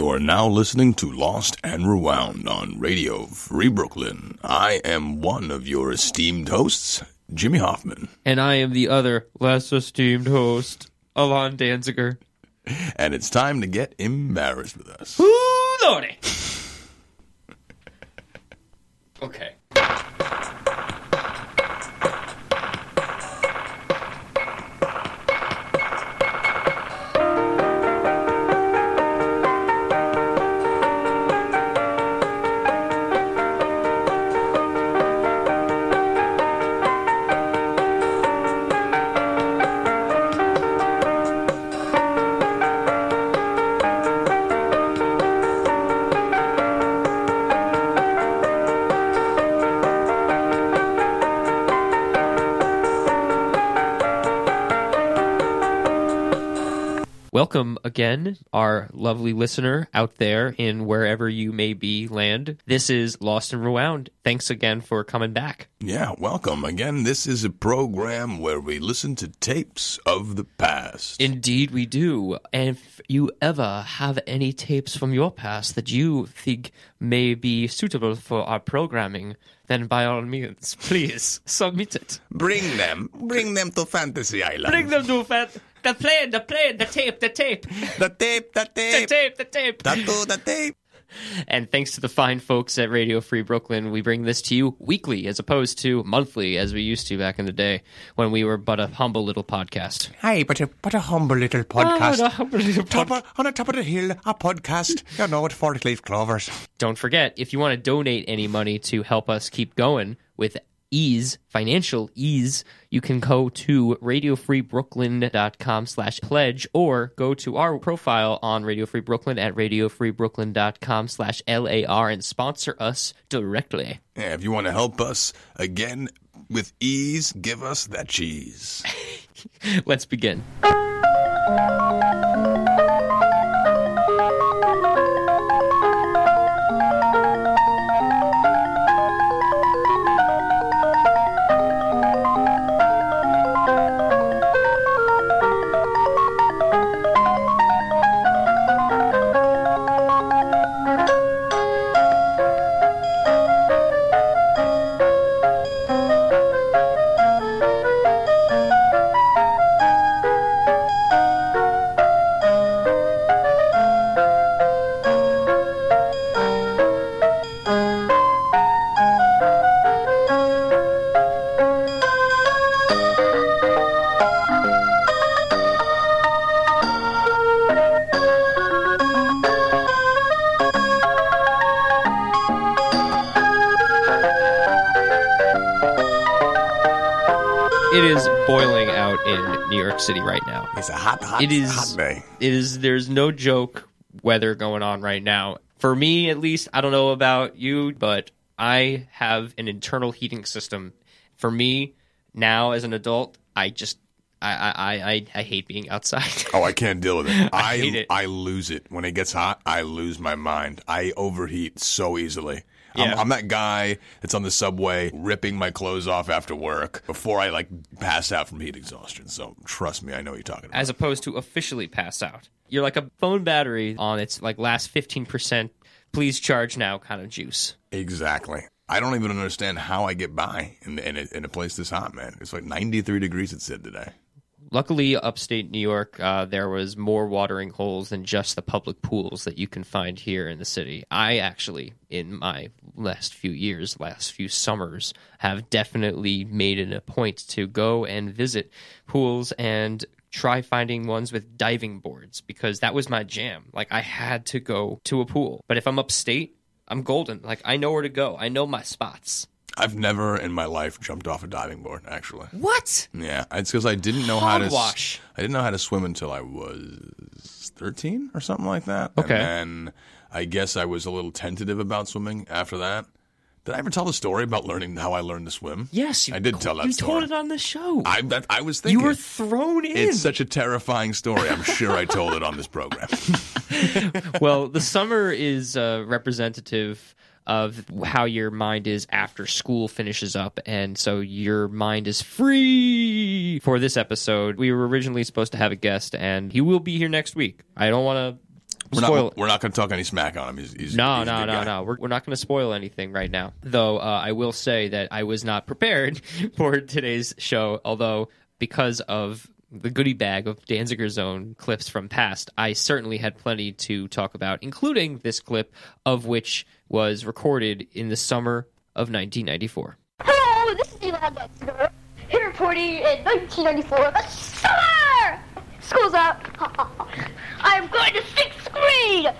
You are now listening to Lost and Rewound on Radio Free Brooklyn. I am one of your esteemed hosts, Jimmy Hoffman, And I am the other, less esteemed host, Elann Danziger. and it's time to get embarrassed with us. Ooh, lordy. okay. Welcome again, our lovely listener out there in wherever you may be land. This is Lost and Rewound. Thanks again for coming back. Yeah, welcome. Again, this is a program where we listen to tapes of the past. Indeed, we do. And if you ever have any tapes from your past that you think may be suitable for our programming, then by all means, please submit it. Bring them. Bring them to Fantasy Island. Bring them to fat. The plane, the plane, the tape, the tape, the tape, the tape. the tape, tape, the tape. tattoo, the tape. And thanks to the fine folks at Radio Free Brooklyn, we bring this to you weekly as opposed to monthly as we used to back in the day when we were but a humble little podcast. Hi, but a, but a humble little ah, podcast. Oh, the humble little top of, on the top of the hill, a podcast. You know, with four leaf clovers. Don't forget, if you want to donate any money to help us keep going with ease, financial ease, you can go to radiofreebrooklyn.com slash pledge or go to our profile on Radio Free Brooklyn at radiofreebrooklyn.com slash LAR and sponsor us directly. Yeah, if you want to help us again with ease, give us that cheese. Let's begin. It's a hot, hot, It is- hot day. It is there's no joke weather going on right now. For me at least, I don't know about you, but I have an internal heating system. For me, now as an adult, I just I I, I, I- I hate being outside. Oh, I can't deal with it. I hate it. I lose it when it gets hot. I lose my mind. I overheat so easily. Yeah. I'm, I'm that guy that's on the subway ripping my clothes off after work before I like pass out from heat exhaustion. So trust me, I know what you're talking about. as opposed to officially pass out. You're like a phone battery on its like last 15%, please charge now kind of juice. exactly. I don't even understand how I get by in in a, in a place this hot, man. It's like 93 degrees. It said today. Luckily, upstate New York, uh, there was more watering holes than just the public pools that you can find here in the city. I actually, in my last few years, last few summers, have definitely made it a point to go and visit pools and try finding ones with diving boards because that was my jam. Like, I had to go to a pool. But if I'm upstate, I'm golden. Like, I know where to go, I know my spots. I've never in my life jumped off a diving board. Actually, What? yeah, it's because I didn't know how to. Hogwash. I didn't know how to swim until I was 13 or something like that. Okay. And then I guess I was a little tentative about swimming after that. Did I ever tell the story about learning how I learned to swim? Yes, you I did tell that You story. told it on the show. I that, I was thinking you were thrown in. it's such a terrifying story. I'm sure I told it on this program. well, the summer is uh, representative of how your mind is after school finishes up, and so your mind is free for this episode. We were originally supposed to have a guest, and he will be here next week. I don't want to We're spoil. not, we're not going to talk any smack on him. He's, he's no, he's no, no, guy. no. We're, we're not going to spoil anything right now. Though uh, I will say that I was not prepared for today's show. Although because of the goodie bag of Danziger's own clips from past, I certainly had plenty to talk about, including this clip of which was recorded in the summer of 1994. Hello, this is Elann Dexter, here reporting in 1994. The uh, summer! School's out. I'm going to sixth grade.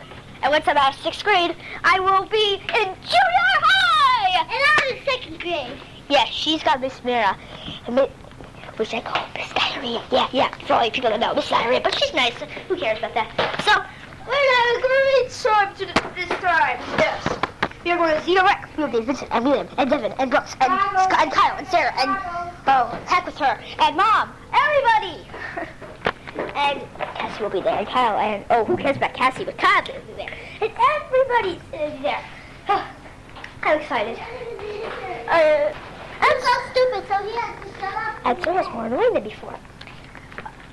And once I'm out of sixth grade, I will be in junior high. And I'm in second grade. Yeah, she's got Miss Mira. Which I call Miss Diarrhea. Yeah, yeah, for all you people that know Miss Diarrhea. But she's nice. Who cares about that? So, we're going to have a great time to this time. Yes. We are going to Zeno Rec. We will Vincent and William and Devin and Brooks and Scott and Kyle and Sarah and oh, heck with her and Mom. Everybody. and Cassie will be there and Kyle and oh, who cares about Cassie? But Kyle will be there and everybody's uh, there. I'm excited. Uh, I'm so stupid, so he has to shut up. And so much more annoying than before.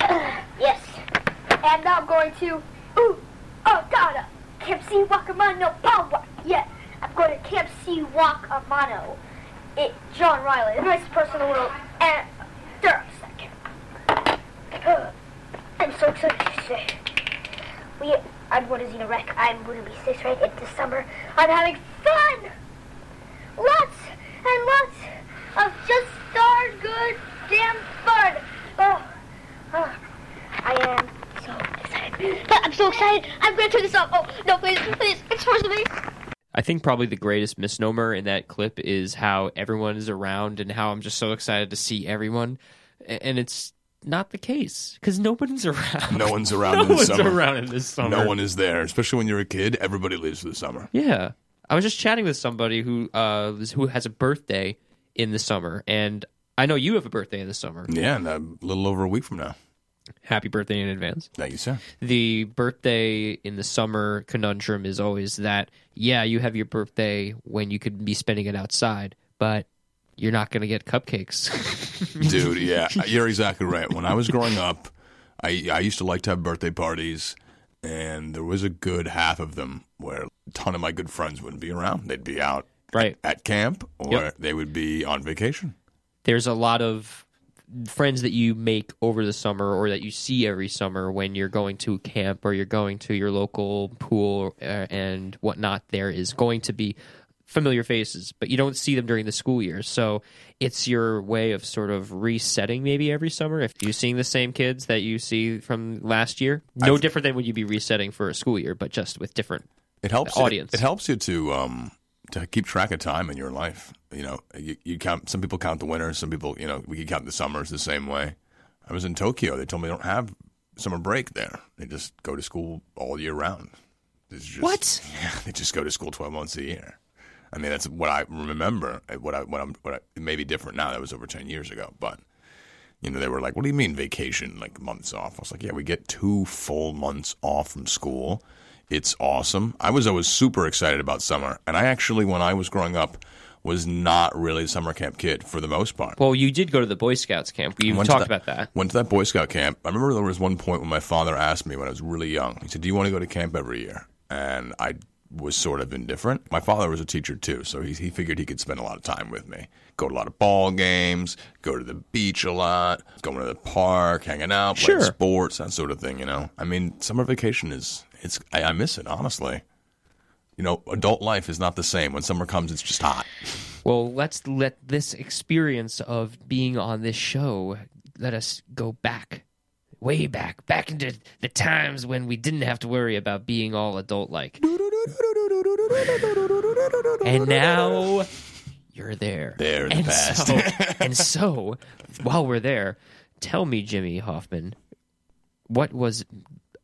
yes. And now I'm going to ooh, oh, Donna. Camp C Wakamano Power. Yeah, I'm going to Camp C Wakamano. It, John Riley, the nicest person in the world, and Durham second. Uh, I'm so excited to. We, I'm going to Xena Rec. I'm going to be six right in this summer. I'm having fun! Lots and lots of just darn good damn fun. Oh, oh, I am so excited. But I'm so excited. I'm going to turn this off. Oh, no, please, please, it's forced me. I think probably the greatest misnomer in that clip is how everyone is around and how I'm just so excited to see everyone. And it's not the case because no one's around. No one's around no in the one's summer. around in this summer. No one is there, especially when you're a kid. Everybody leaves for the summer. Yeah, I was just chatting with somebody who uh who has a birthday in the summer, and I know you have a birthday in the summer. Yeah, and a little over a week from now. Happy birthday in advance. Thank you, sir. The birthday in the summer conundrum is always that yeah, you have your birthday when you could be spending it outside, but you're not going to get cupcakes. Dude, yeah, you're exactly right. When I was growing up, I I used to like to have birthday parties, and there was a good half of them where a ton of my good friends wouldn't be around. They'd be out right. at camp, or Yep. they would be on vacation. there's a lot of friends that you make over the summer or that you see every summer when you're going to camp or you're going to your local pool uh, and whatnot there is going to be familiar faces but you don't see them during the school year so it's your way of sort of resetting maybe every summer if you're seeing the same kids that you see from last year no I've- different than would you be resetting for a school year but just with different It helps audience. It, helps you to um to keep track of time in your life. You know, you, you count. Some people count the winters. Some people, you know, we can count the summers the same way. I was in Tokyo. They told me they don't have summer break there. They just go to school all year round. Just, What? Yeah, they just go to school twelve months a year. I mean, that's what I remember. Eh, what I what I'm what I, it may be different now. That was over ten years ago, but. You know, they were like, "What do you mean vacation? Like months off?" I was like, "Yeah, we get two full months off from school. It's awesome." I was always super excited about summer, and I actually, when I was growing up, was not really a summer camp kid for the most part. well you did go to the boy scouts camp we talked that- about that Went to that Boy Scout camp. I remember there was one point when my father asked me when I was really young. He said, "Do you want to go to camp every year?" And I was sort of indifferent. My father was a teacher too, so he, he figured he could spend a lot of time with me. Go to a lot of ball games, go to the beach a lot, going to the park, hanging out, playing sports, that sort of thing. You know, I mean, summer vacation is it's I, I miss it honestly. You know, adult life is not the same. When summer comes, it's just hot. Well, let's let this experience of being on this show let us go back, way back, back into the times when we didn't have to worry about being all adult like. And now you're there. There in the and past. So, and so, while we're there, tell me, Jimmy Hoffman, what was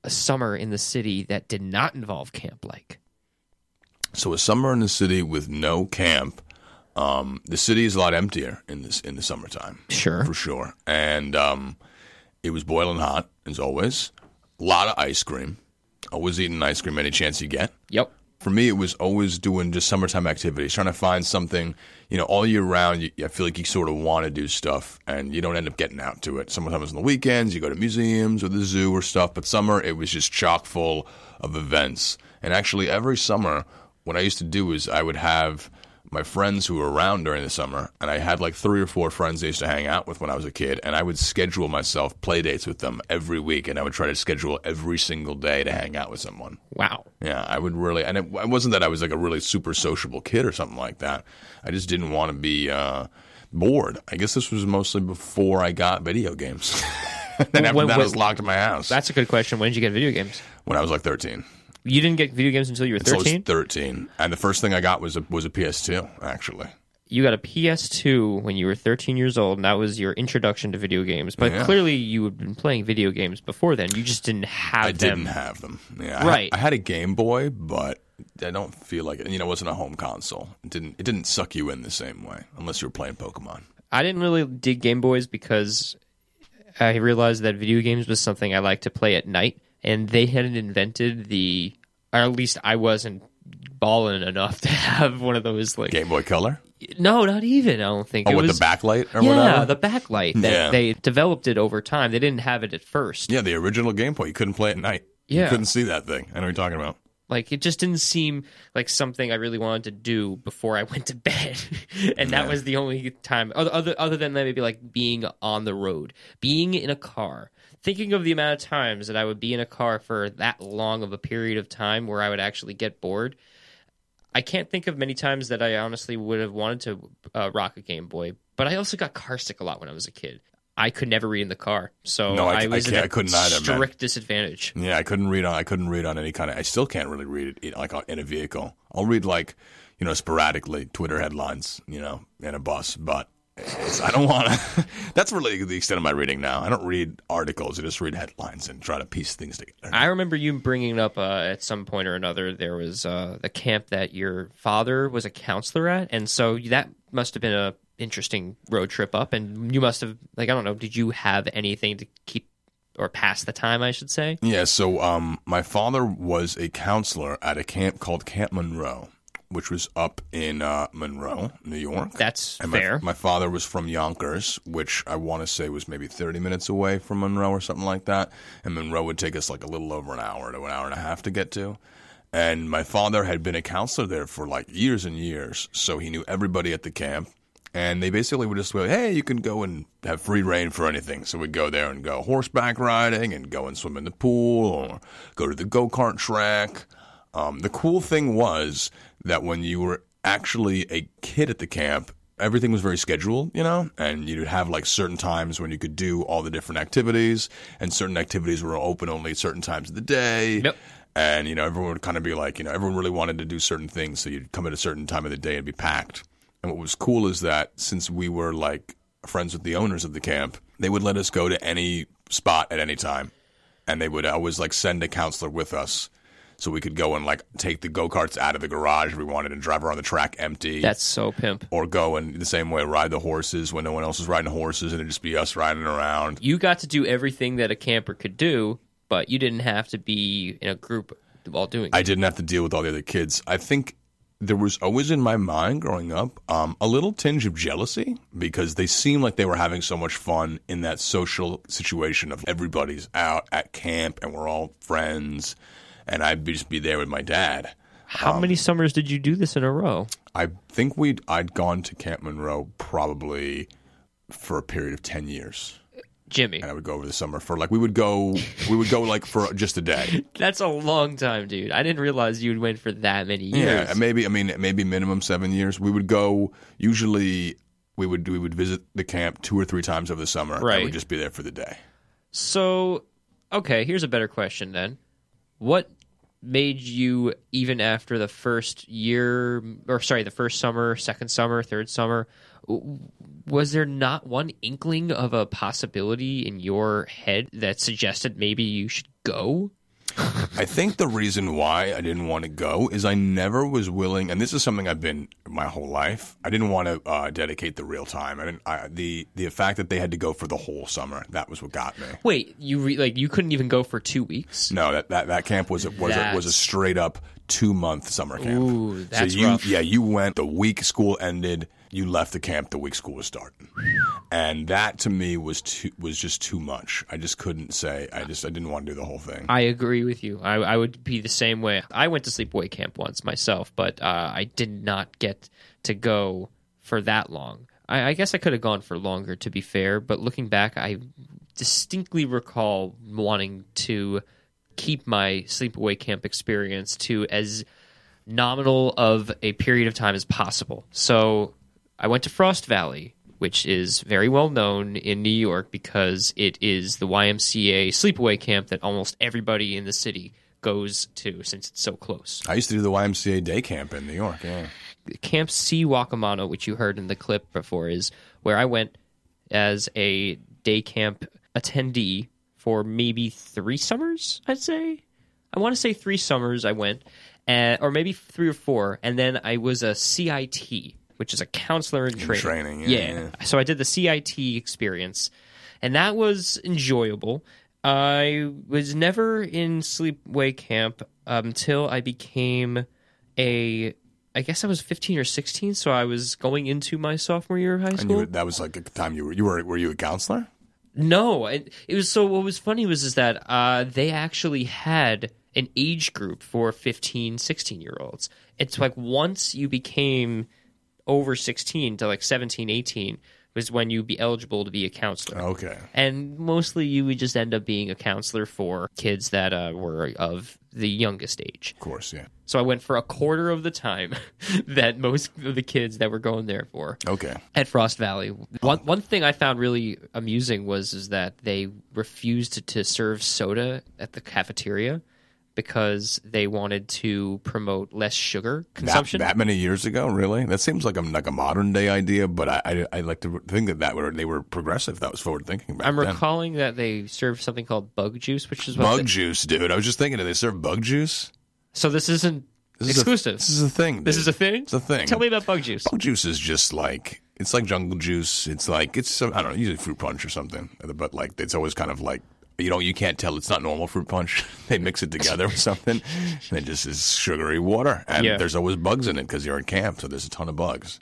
a summer in the city that did not involve camp like? So a summer in the city with no camp, um, the city is a lot emptier in this in the summertime. Sure. for sure. And um, it was boiling hot as always. A lot of ice cream. Always eating ice cream any chance you get. Yep. for me, it was always doing just summertime activities, trying to find something. You know, all year round, you, I feel like you sort of want to do stuff, and you don't end up getting out to it. Sometimes on the weekends, you go to museums or the zoo or stuff. But summer, it was just chock full of events. And actually, every summer, what I used to do is I would have my friends who were around during the summer, and I had like three or four friends I used to hang out with when I was a kid, and I would schedule myself play dates with them every week, and I would try to schedule every single day to hang out with someone. Wow. Yeah, I would really, and it, it wasn't that I was like a really super sociable kid or something like that. I just didn't want to be uh, bored. I guess this was mostly before I got video games. and after When- that, I was locked in my house That's a good question. When did you get video games? when I was like 13. You didn't get video games until you were So I was 13? 13, and the first thing I got was a was a PS2 actually. you got a PS2 when you were 13 years old, and that was your introduction to video games. But Yeah. clearly, you had been playing video games before then. You just didn't have them. I them. didn't have them. Yeah, I- Right. I, had a Game Boy, but I don't feel like it. You know, it wasn't a home console. It didn't. It didn't suck you in the same way unless you were playing Pokemon. I didn't really dig Game Boys because I realized that video games was something I like to play at night, and they hadn't invented the, or at least I wasn't balling enough to have one of those like. Game Boy Color. No, not even. I don't think Oh, it with was the backlight or yeah, whatever. the backlight. That Yeah. They developed it over time. They didn't have it at first. yeah, the original Game Boy. You couldn't play at night. Yeah. You couldn't see that thing. I know what you're talking about. Like it just didn't seem like something I really wanted to do before I went to bed, and that Yeah. was the only time other other other than that maybe like being on the road, being in a car. Thinking of the amount of times that I would be in a car for that long of a period of time where I would actually get bored, I can't think of many times that I honestly would have wanted to uh, rock a Game Boy. But I also got car sick a lot when I was a kid. I could never read in the car, so No, I- I was can't- at a I couldn't either, man. strict disadvantage. Yeah, I couldn't read on. I couldn't read on any kind of. I still can't really read it like in a vehicle. I'll read like, you know, sporadically Twitter headlines, you know, in a bus, but. I don't want to. That's really the extent of my reading now. I don't read articles. I just read headlines and try to piece things together. I remember you bringing up uh, at some point or another there was uh, the camp that your father was a counselor at, and so that must have been a interesting road trip up. And you must have like I don't know, did you have anything to keep or pass the time? I should say. Yeah, so um, my father was a counselor at a camp called Camp Monroe, which was up in uh, Monroe, New York. That's and my, fair. My father was from Yonkers, which I want to say was maybe 30 minutes away from Monroe or something like that. And Monroe would take us like a little over an hour to an hour and a half to get to. And my father had been a counselor there for like years and years, so he knew everybody at the camp. And they basically would just go, hey, you can go and have free reign for anything. So we'd go there and go horseback riding and go and swim in the pool or go to the go kart track. Um, the cool thing was that when you were actually a kid at the camp, everything was very scheduled, you know, and you'd have like certain times when you could do all the different activities, and certain activities were open only at certain times of the day. Yep. And, you know, everyone would kind of be like, you know, everyone really wanted to do certain things, so you'd come at a certain time of the day and be packed. And what was cool is that since we were like friends with the owners of the camp, they would let us go to any spot at any time. And they would always like send a counselor with us so we could go and like take the go karts out of the garage if we wanted and drive around the track empty. That's so pimp. or go and the same way ride the horses when no one else was riding horses and it'd just be us riding around. You got to do everything that a camper could do, but you didn't have to be in a group while doing it. I didn't have to deal with all the other kids. I think there was always in my mind growing up um, a little tinge of jealousy because they seemed like they were having so much fun in that social situation of everybody's out at camp and we're all friends, and I'd just be there with my dad. How um, many summers did you do this in a row? I think we'd I'd gone to Camp Monroe probably for a period of ten years, Jimmy. and I would go over the summer for like we would go we would go like for just a day. That's a long time, dude. I didn't realize you would went for that many years. Yeah, maybe I mean maybe minimum seven years. We would go usually. We would we would visit the camp two or three times over the summer. Right. and we'd just be there for the day. So, okay, here's a better question then. What made you, even after the first year, or sorry, the first summer, second summer, third summer, was there not one inkling of a possibility in your head that suggested maybe you should go? I think the reason why I didn't want to go is I never was willing, and this is something I've been my whole life. I didn't want to uh, dedicate the real time. I didn't. I, the the fact that they had to go for the whole summer that was what got me. Wait, you re- like you couldn't even go for two weeks? No, that that, that camp was a, was a, was a straight up two month summer camp. Ooh, that's so you rough. yeah you went the week school ended. You left the camp the week school was starting, and that to me was too was just too much. I just couldn't say. I just I didn't want to do the whole thing. I agree with you. I, I would be the same way. I went to sleepaway camp once myself, but uh, I did not get to go for that long. I, I guess I could have gone for longer, to be fair. But looking back, I distinctly recall wanting to keep my sleepaway camp experience to as nominal of a period of time as possible. So I went to Frost Valley, which is very well known in New York because it is the YMCA sleepaway camp that almost everybody in the city goes to since it's so close. I used to do the YMCA day camp in New York. Yeah. Camp C Wakamano, which you heard in the clip before, is where I went as a day camp attendee for maybe three summers, I'd say. I want to say three summers I went, uh, or maybe three or four, and then I was a CIT, which is a counselor in training. training, yeah, yeah. So I did the CIT experience, and that was enjoyable. I was never in sleepaway camp until I became a. I guess I was 15 or 16, so I was going into my sophomore year of high And school. you, were- that was like the time you were you were were you a counselor? No, it, it was so. What was funny was is that uh, they actually had an age group for 15, 16 year olds. It's like once you became over 16 to like 17, 18 was when you'd be eligible to be a counselor. Okay. And mostly you would just end up being a counselor for kids that uh, were of the youngest age. Of course, yeah. So I went for a quarter of the time that most of the kids that were going there for Okay. at Frost Valley. One one thing I found really amusing was is that they refused to serve soda at the cafeteria because they wanted to promote less sugar consumption. that many years ago, really? That seems like a like a modern day idea, but I I, I like to think that that were they were progressive. That was forward thinking I'm then. recalling that they served something called bug juice, which is what Bug juice, dude. I was just thinking, do they serve bug juice? so this isn't This is a- exclusive. this is a thing. This is a thing. It's a thing. Tell me about bug juice. Bug juice is just like it's like jungle juice. It's like it's some, I don't know, usually fruit punch or something. But like it's always kind of like you know you can't tell it's not normal fruit punch. they mix it together with something, and it just is sugary water. And Yeah. there's always bugs in it because you're in camp, so there's a ton of bugs.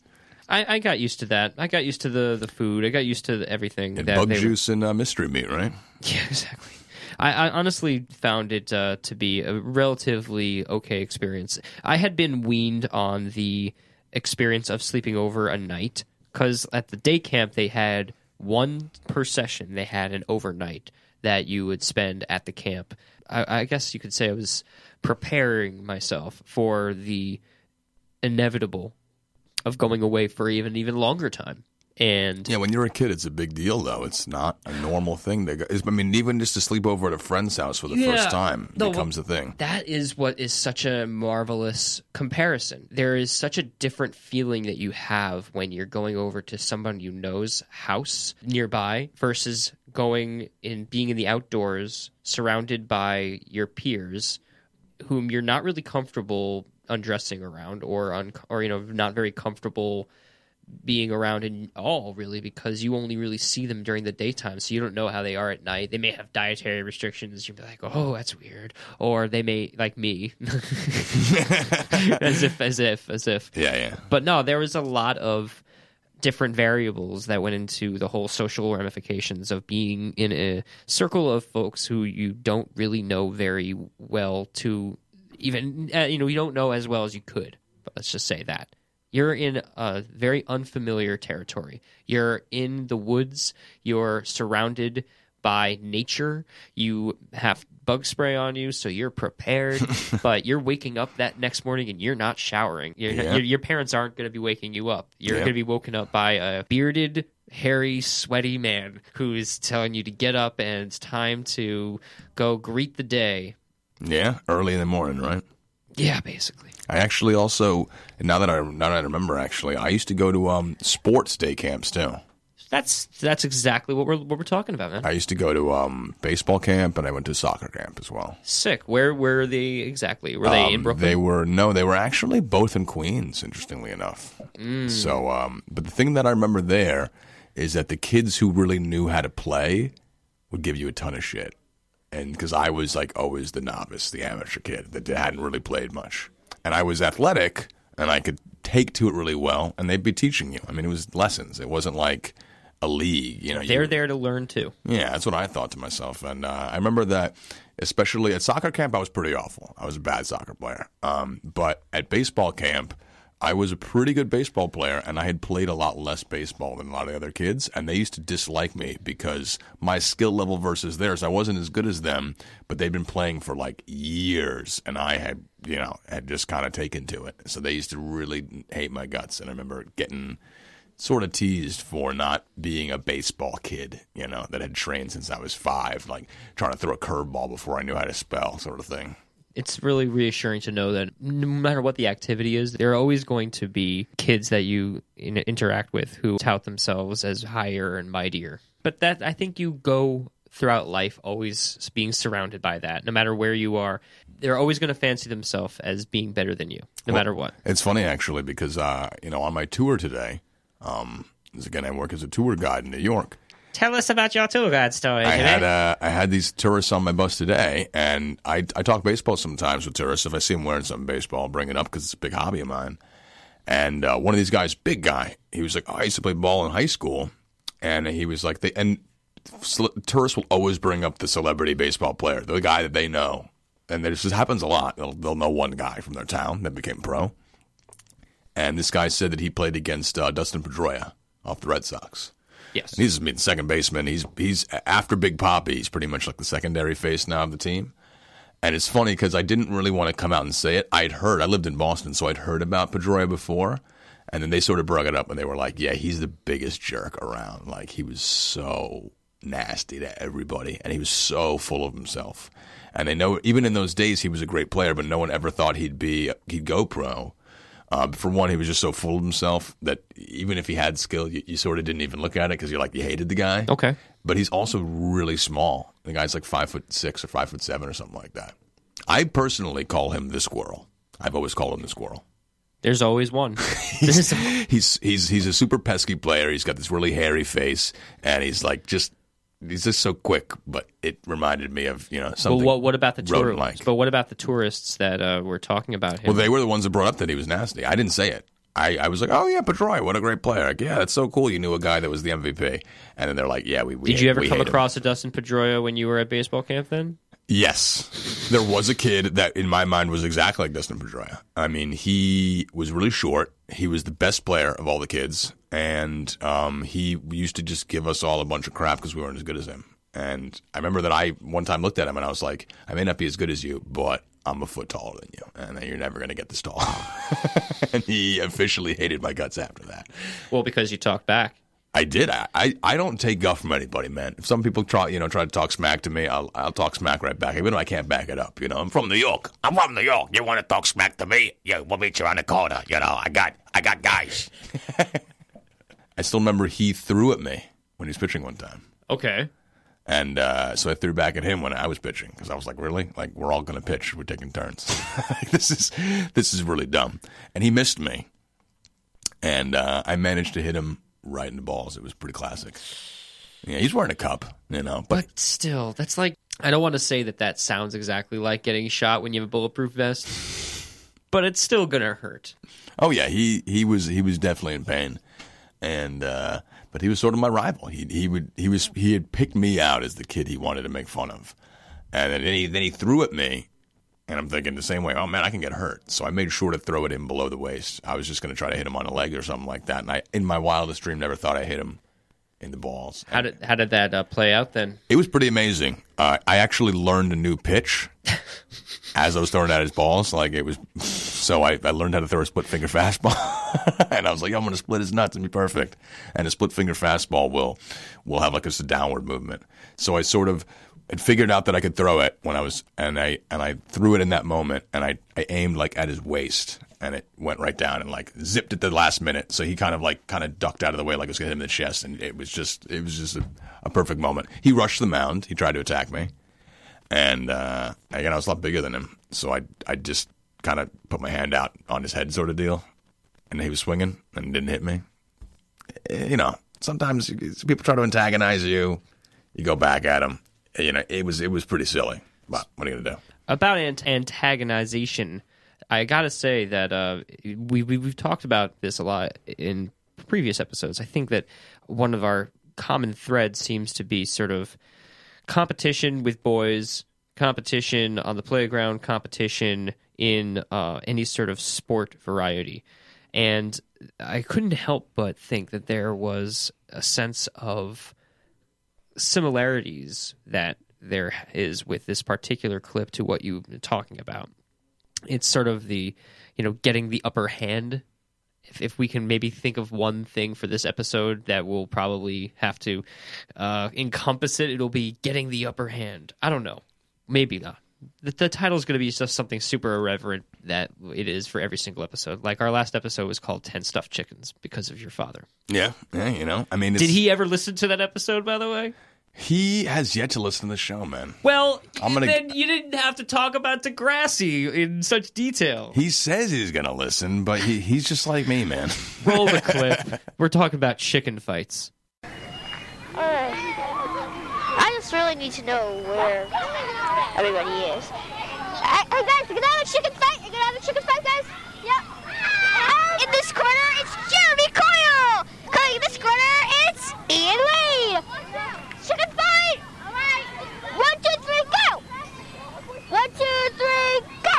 I, I got used to that. I got used to the, the food. I got used to the, everything. And that bug they were- juice and uh, mystery meat, right? Yeah, exactly. I, I honestly found it uh, to be a relatively okay experience. I had been weaned on the experience of sleeping over a night because at the day camp they had one per session. They had an overnight that you would spend at the camp. I, I guess you could say I was preparing myself for the inevitable of going away for even even longer time. And Yeah, when you're a kid, it's a big deal, though. It's not a normal thing. To go, I mean, even just to sleep over at a friend's house for the Yeah. first time No, becomes a thing. That is what is such a marvelous comparison. There is such a different feeling that you have when you're going over to someone you know's house nearby versus going and being in the outdoors surrounded by your peers whom you're not really comfortable undressing around or un- or you know not very comfortable being around in all really because you only really see them during the daytime. So you don't know how they are at night. They may have dietary restrictions. You'll be like oh that's weird. Or they may like me as if as if as if. Yeah, yeah. but no there was a lot of different variables that went into the whole social ramifications of being in a circle of folks who you don't really know very well to even uh, you know you don't know as well as you could but let's just say that. You're in a very unfamiliar territory. You're in the woods. You're surrounded by nature you have bug spray on you so you're prepared but you're waking up that next morning and you're not showering you're Yeah. your, your parents aren't going to be waking you up you're Yeah. going to be woken up by a bearded hairy sweaty man who's telling you to get up and it's time to go greet the day Yeah, early in the morning, right? yeah basically I actually also now that I now that I remember, actually, I used to go to um sports day camps too. That's that's exactly what we're what we're talking about, man. I used to go to um, baseball camp and I went to soccer camp as well. Sick. Where where they exactly? Were they in Um, Brooklyn? They were no, they were actually both in Queens. Interestingly enough. Mm. So, um, but the thing that I remember there is that the kids who really knew how to play would give you a ton of shit, and because I was like always the novice, the amateur kid that hadn't really played much, and I was athletic and I could take to it really well, and they'd be teaching you. I mean, it was lessons. It wasn't like a league, you know. They're you, there to learn too. yeah, that's what I thought to myself. And uh, I remember that, especially at soccer camp, I was pretty awful. I was a bad soccer player. Um, but at baseball camp, I was a pretty good baseball player, and I had played a lot less baseball than a lot of the other kids. And they used to dislike me because my skill level versus theirs, I wasn't as good as them, but they'd been playing for like years, and I had, you know, had just kind of taken to it. So they used to really hate my guts. And I remember getting sort of teased for not being a baseball kid, you know, that had trained since I was five, like trying to throw a curveball before I knew how to spell, sort of thing. It's really reassuring to know that no matter what the activity is, there are always going to be kids that you in- interact with who tout themselves as higher and mightier. But that I think you go throughout life always being surrounded by that. No matter where you are, they're always going to fancy themselves as being better than you, no matter what. It's funny actually because uh, you know on my tour today, um, 'cause again I work as a tour guide in New York. Tell us about your tour guide story. I had uh, I had these tourists on my bus today, and I I talk baseball sometimes with tourists. If I see them wearing some baseball, I'll bring it up because it's a big hobby of mine. And uh, one of these guys, big guy, he was like, oh, "I used to play ball in high school," and he was like, "They and tourists will always bring up the celebrity baseball player, the guy that they know, and this just happens a lot. They'll they'll know one guy from their town that became pro, and this guy said that he played against uh, Dustin Pedroia off the Red Sox." yes. He's I mean, second baseman. He's he's after Big Papi. He's pretty much like the secondary face now of the team. And it's funny because I didn't really want to come out and say it. I'd heard. I lived in Boston, so I'd heard about Pedroia before. And then they sort of brought it up, and they were like, "Yeah, he's the biggest jerk around. Like he was so nasty to everybody, and he was so full of himself. And they know even in those days he was a great player, but no one ever thought he'd be he'd go pro. Uh, for one, he was just so full of himself that even if he had skill, you, you sort of didn't even look at it because you're like you hated the guy. Okay. But he's also really small. The guy's like five foot six or five foot seven or something like that. I personally call him the squirrel. I've always called him the squirrel. There's always one. There's- He's he's he's a super pesky player. He's got this really hairy face, and he's like just he's just so quick. But it reminded me of you know But something. what what about the tourists? But what about the tourists that uh, were talking about him? Well, they were the ones that brought up that he was nasty. I didn't say it. I, I was like, oh yeah, Pedroia, what a great player. Like, yeah, that's so cool. You knew a guy that was the MVP, and then they're like, yeah, we. we Did you ever come hate him. across a Dustin Pedroia when you were at baseball camp? Then Yes, there was a kid that in my mind was exactly like Dustin Pedroia. I mean, he was really short. He was the best player of all the kids, and um, he used to just give us all a bunch of crap because we weren't as good as him. And I remember that I one time looked at him and I was like, I may not be as good as you, but I'm a foot taller than you, and you're never going to get this tall. and he officially hated my guts after that. well, because you talk back. I did. I, I, I don't take guff from anybody, man. If some people try, you know, try to talk smack to me, I'll I'll talk smack right back, even though I can't back it up. You know, I'm from New York. I'm from New York. You want to talk smack to me? Yeah, we'll meet you on the corner. You know, I got, I got guys. I still remember he threw at me when he was pitching one time, Okay. and uh, so I threw back at him when I was pitching because I was like, really, like we're all going to pitch, we're taking turns. this is this is really dumb, and he missed me, and uh, I managed to hit him right in the balls. It was pretty classic. Yeah, he's wearing a cup, you know, but But still, that's like I don't want to say that that sounds exactly like getting shot when you have a bulletproof vest, but it's still gonna hurt. Oh yeah, he he was he was definitely in pain, and uh, but he was sort of my rival. He he would he was he had picked me out as the kid he wanted to make fun of, and then he then he threw at me, and I'm thinking the same way. Oh man, I can get hurt. So I made sure to throw it him below the waist. I was just going to try to hit him on the leg or something like that. And I in my wildest dream never thought I hit him in the balls. How did how did that uh, play out then? It was pretty amazing. Uh, I actually learned a new pitch as I was throwing at his balls. Like it was, so I, I learned how to throw a split finger fastball, and I was like, I'm going to split his nuts and be perfect. And a split finger fastball will will have like just a downward movement. So I sort of had figured out that I could throw it when I was, and I and I threw it in that moment, and I I aimed like at his waist. and it went right down and like zipped at the last minute. So he kind of like kind of ducked out of the way like it was to hit him in the chest, and it was just it was just a, a perfect moment. He rushed the mound. He tried to attack me, and uh, again I was a lot bigger than him, so I I just kind of put my hand out on his head, sort of deal, and he was swinging and didn't hit me. Eh, You know, sometimes people try to antagonize you, you go back at them. You know, it was it was pretty silly. But what are you gonna do? about ant- antagonization, I gotta say that uh, we, we we've talked about this a lot in previous episodes. I think that one of our common threads seems to be sort of competition with boys, competition on the playground, competition in uh, any sort of sport variety, and I couldn't help but think that there was a sense of similarities that there is with this particular clip to what you've been talking about. It's sort of the, you know, getting the upper hand. If, if we can maybe think of one thing for this episode that will probably have to uh, encompass it, it'll be getting the upper hand. I don't know. Maybe not. The, the title is going to be just something super irreverent that it is for every single episode. Like our last episode was called 10 Stuffed Chickens because of your father. Yeah, yeah, you know. I mean, it's, Did he ever listen to that episode, by the way? He has yet to listen to the show, man. Well, I'm gonna- then you didn't have to talk about Degrassi in such detail. He says he's gonna listen, but he, he's just like me, man. Roll the clip. We're talking about chicken fights. Alright. I just really need to know where everybody is. Hey, oh, hey guys, you gonna have a chicken fight? You gonna have a chicken fight, guys? Yep. In this corner, it's Jeremy Coyle. Coming in this corner, it's Ian Wade. Chicken fight. Alright. One, two, three, go. One, two, three, go.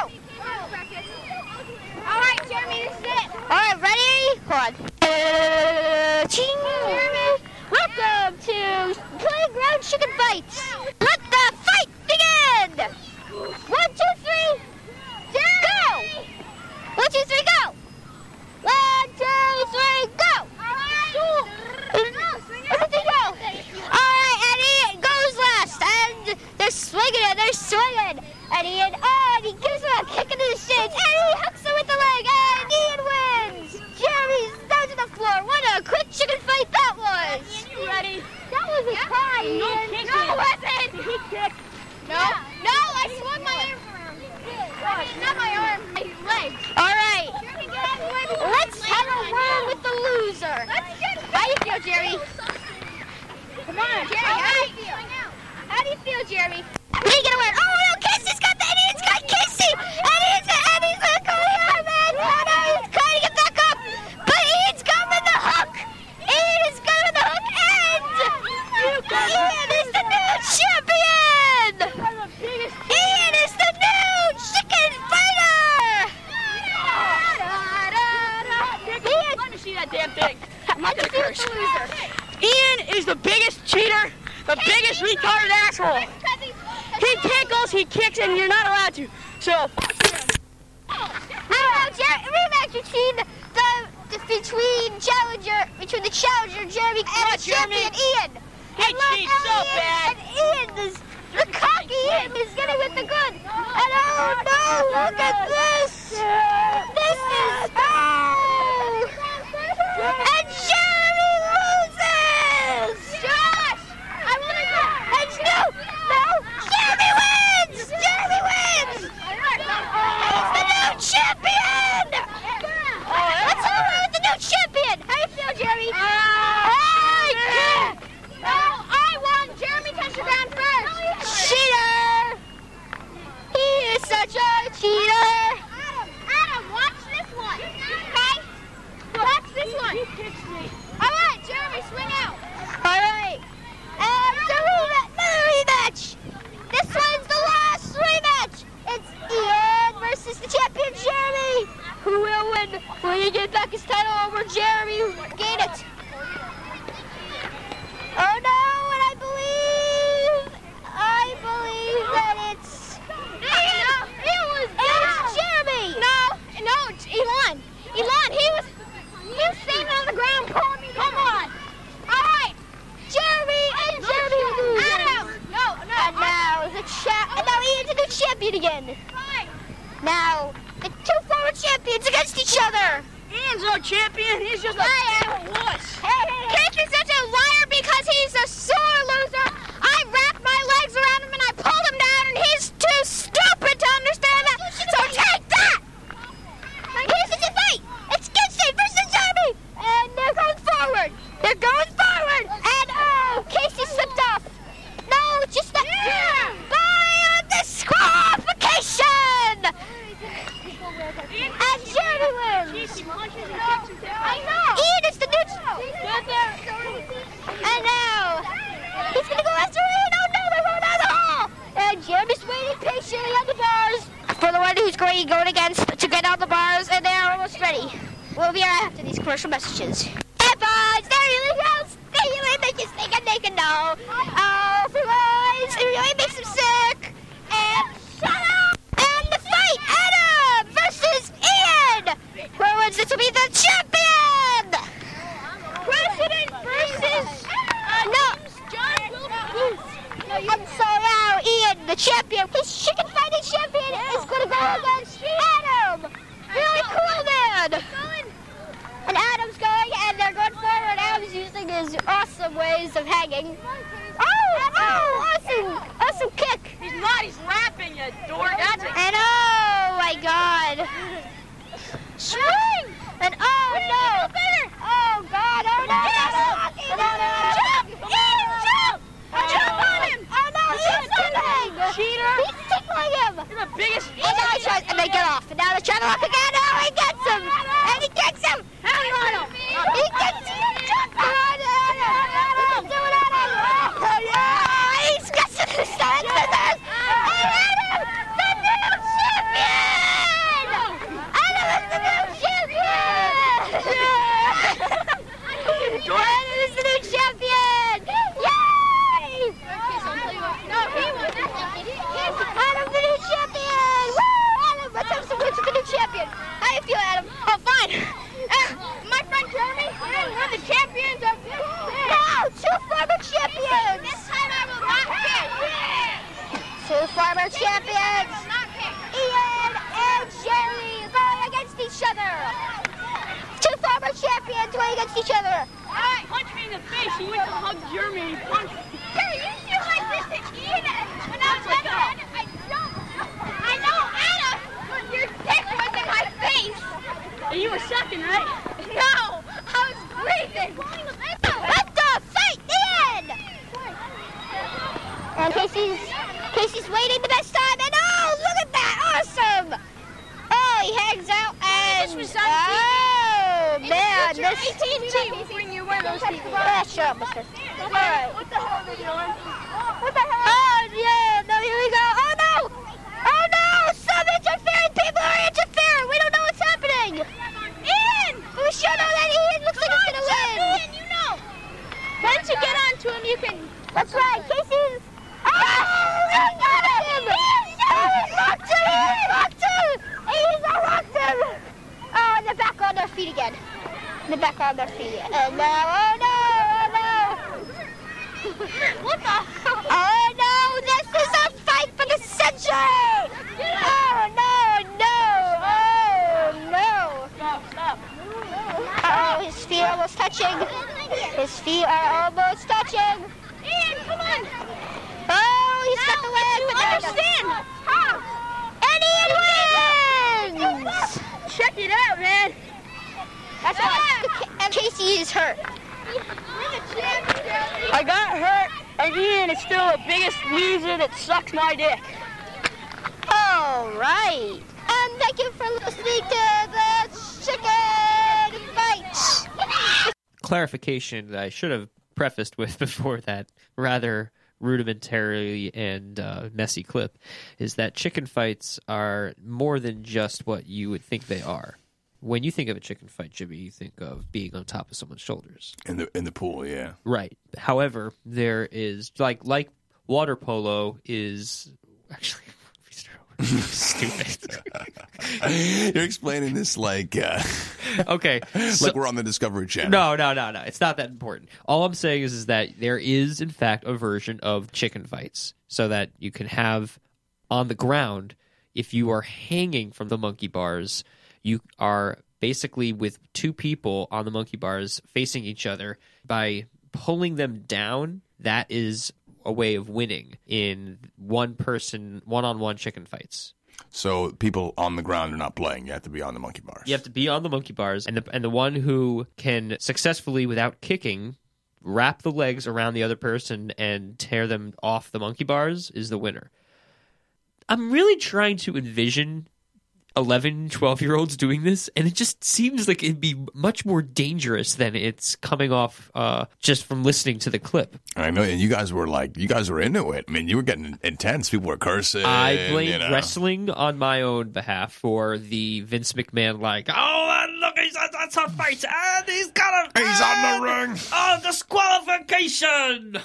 Alright, Jeremy, this is it. Alright, ready? Hold on. Uh, ching. Welcome to Playground Chicken Fights. Let the fight begin. One, two, three, go. One, two, three, go. One, two, three, go. Everything go. All right, Eddie goes last, and they're swinging it. They're swinging. And Ian, oh, and he gives him a kick in the shins, and he hooks him with the leg, and Ian wins. Jeremy's down to the floor. What a quick chicken fight that was. Ian, you ready? That was a try, Ian. No, kick no, it wasn't. He kicked. No, no, I swung my arm around. Not my arm, my leg. All right. Let's have a word with the loser. How do you feel, Jeremy? Come on, Jeremy. How do you feel? How do you feel, Jeremy? We get a word. Oh no, Kissie's got the Eddie's got Kissy. Eddie's Eddie's like, oh yeah, man. Oh no, he's trying to get back up, but Ian's coming the hook. Ian is coming the hook, and Ian is the new champion. Ian is the new chicken fighter. Ian, Let me see that damn thing. I'm not how do gonna you feel curse. the loser? Ian is the biggest cheater, the biggest retarded asshole. He tickles, he kicks, and you're not allowed to. So, Hello, Jer- rematch between the, the between challenger between the challenger Jeremy and on, the champion Ian. He And look, cheats so bad. And Ian is the cocky Ian is getting with the good. And oh no, look at this. This is oh. And Two champions. Ian and Jerry going against each other. Two former champions going against each other. Alright, punch me in the face. He went to hug Jeremy. Punch me. Jerry, you feel like this to Ian when I was back then? I don't. I know, Adam. But your dick was in my face. And you were second, right? No, I was breathing. Let the fight in. And Casey's Casey's waiting the best time, and oh, look at that, awesome! Oh, he hangs out and oh, This was on oh man, Your this AT&T will bring you one of those people. Shut up, Mister. What the hell are they doing? What the hell? Oh yeah, no, here we go. Oh no! Oh no! Some interfering people are interfering. We don't know what's happening. Ian, we should know that Ian looks like he's gonna win. Ian, you know. Once you get onto him, you can. That's right. Casey's. Oh, he got him! Oh, he locked him! He locked him! He's locked him! Oh, and they're back on their feet again. They're back on their feet. And now, oh no! Oh no! what the? Oh no! This is a fight for the century! Oh no! No! Oh no! Stop, stop. Oh, his feet are almost touching. His feet are almost touching. Ian, come on. Oh, he's got the leg. You but now- understand? And Ian wins! Check it out, man. That's right. And Casey is hurt. I got hurt, and Ian is still the biggest loser that sucks my dick. All right. And thank you for listening to the chicken fight. clarification that I should have prefaced with before that rather rudimentary and uh, messy clip is that chicken fights are more than just what you would think they are. When you think of a chicken fight, Jimmy, you think of being on top of someone's shoulders. in the in the pool. Yeah, Right. However, there is like like water polo is actually stupid. you're explaining this like uh, okay. so- like we're on the Discovery Channel. No, no, no, no. It's not that important. All I'm saying is, is that there is, in fact, a version of chicken fights, so that you can have on the ground. If you are hanging from the monkey bars, you are basically with two people on the monkey bars facing each other by pulling them down. That is a way of winning in one person, one on one chicken fights. So people on the ground are not playing. You have to be on the monkey bars. You have to be on the monkey bars, and the and the one who can successfully, without kicking, wrap the legs around the other person and tear them off the monkey bars is the winner. I'm really trying to envision 11, 12 year olds doing this, and it just seems like it'd be much more dangerous than it's coming off uh, just from listening to the clip. I know, and you guys were like, you guys were into it. I mean, you were getting intense. People were cursing. I blame you know. wrestling on my own behalf for the Vince McMahon, like, oh, look, he's, that's a fight, and he's got a. He's on the ring. Oh, disqualification!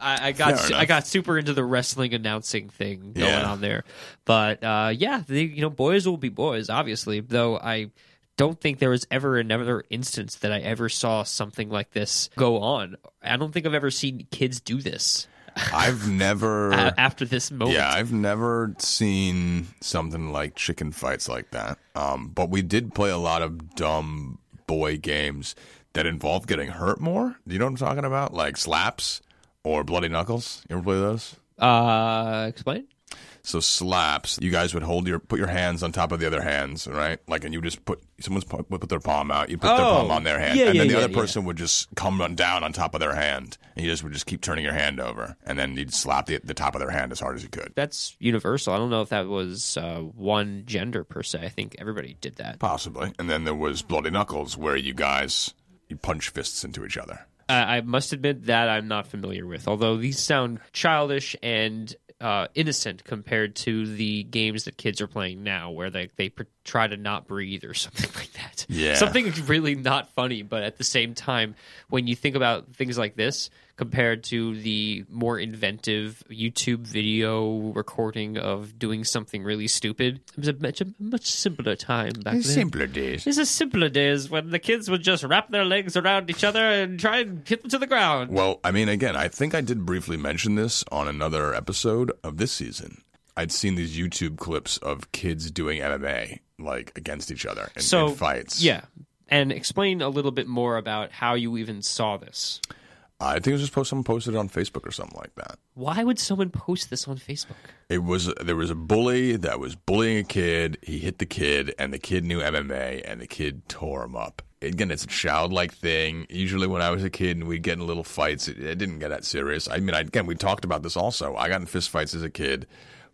I, I got I got super into the wrestling announcing thing going Yeah. on there, but uh, yeah, the, you know, boys will be boys, obviously. Though I don't think there was ever another instance that I ever saw something like this go on. I don't think I've ever seen kids do this I've never. after this moment. Yeah, I've never seen something like chicken fights like that. Um, but we did play a lot of dumb boy games that involved getting hurt more. You know what I'm talking about? Like slaps or bloody knuckles. You ever play those? Uh, explain. So slaps, you guys would hold your put your hands on top of the other hands, right? Like, and you just put someone's put, would put their palm out, you put their Oh, palm on their hand, yeah, and yeah, then the yeah, other person would just come down on top of their hand, and you just would just keep turning your hand over, and then you'd slap the the top of their hand as hard as you could. That's universal. I don't know if that was uh, one gender per se. I think everybody did that. Possibly. And then there was Bloody Knuckles, where you guys you punch fists into each other. I I must admit that I'm not familiar with, although these sound childish and uh, innocent compared to the games that kids are playing now, where they they try to not breathe or something like that. Yeah. something really not funny, but at the same time, when you think about things like this compared to the more inventive YouTube video recording of doing something really stupid, it was a much, a much simpler time back then. Simpler days. This is simpler days when the kids would just wrap their legs around each other and try and hit them to the ground. Well, I mean, again, I think I did briefly mention this on another episode of this season. I'd seen these YouTube clips of kids doing MMA, like against each other in, so in fights. Yeah, and explain a little bit more about how you even saw this. I think it was just post, someone posted it on Facebook or something like that. Why would someone post this on Facebook? It was there was a bully that was bullying a kid. He hit the kid, and the kid knew MMA, and the kid tore him up. Again, it's a childlike thing. Usually, when I was a kid and we'd get in little fights, it, it didn't get that serious. I mean, I, again, we talked about this also. I got in fist fights as a kid,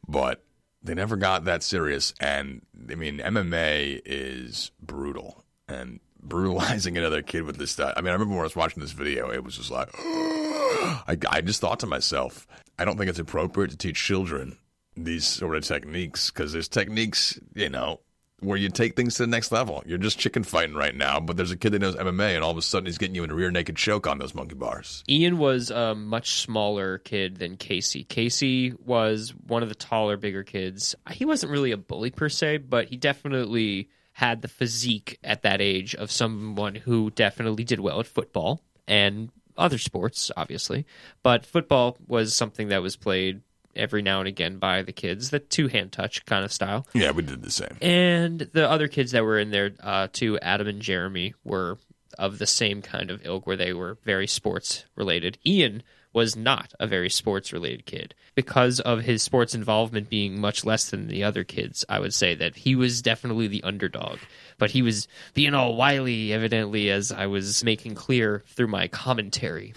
but they never got that serious. And I mean, MMA is brutal and brutalizing another kid with this stuff. I mean, I remember when I was watching this video, it was just like, I, I just thought to myself, I don't think it's appropriate to teach children these sort of techniques because there's techniques, you know, where you take things to the next level. You're just chicken fighting right now, but there's a kid that knows MMA, and all of a sudden he's getting you in a rear naked choke on those monkey bars. Ian was a much smaller kid than Casey. Casey was one of the taller, bigger kids. He wasn't really a bully per se, but he definitely had the physique at that age of someone who definitely did well at football and other sports, obviously. But football was something that was played every now and again by the kids, the two hand touch kind of style. Yeah, we did the same. And the other kids that were in there, uh, too, Adam and Jeremy, were of the same kind of ilk where they were very sports related. Ian was not a very sports related kid. Because of his sports involvement being much less than the other kids, I would say that he was definitely the underdog. But he was being all wily, evidently, as I was making clear through my commentary.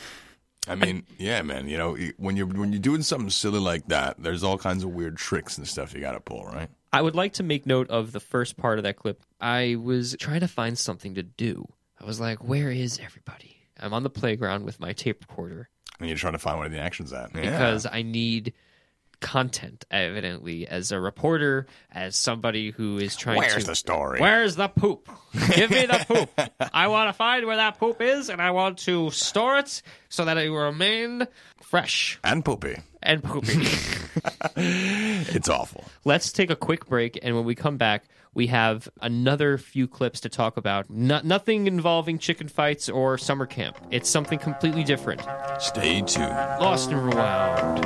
I mean, yeah, man. You know, when you're when you're doing something silly like that, there's all kinds of weird tricks and stuff you got to pull, right? I would like to make note of the first part of that clip. I was trying to find something to do. I was like, where is everybody? I'm on the playground with my tape recorder And you're trying to find where the action's at. Yeah. because I need content, evidently, as a reporter, as somebody who is trying Where's to. Where's the story? Where's the poop? Give me the poop. I want to find where that poop is, and I want to store it so that it will remain fresh and poopy. and poopy. It's awful. Let's take a quick break, and when we come back, we have another few clips to talk about. No- nothing involving chicken fights or summer camp. It's something completely different. Stay tuned. Lost and Rewound.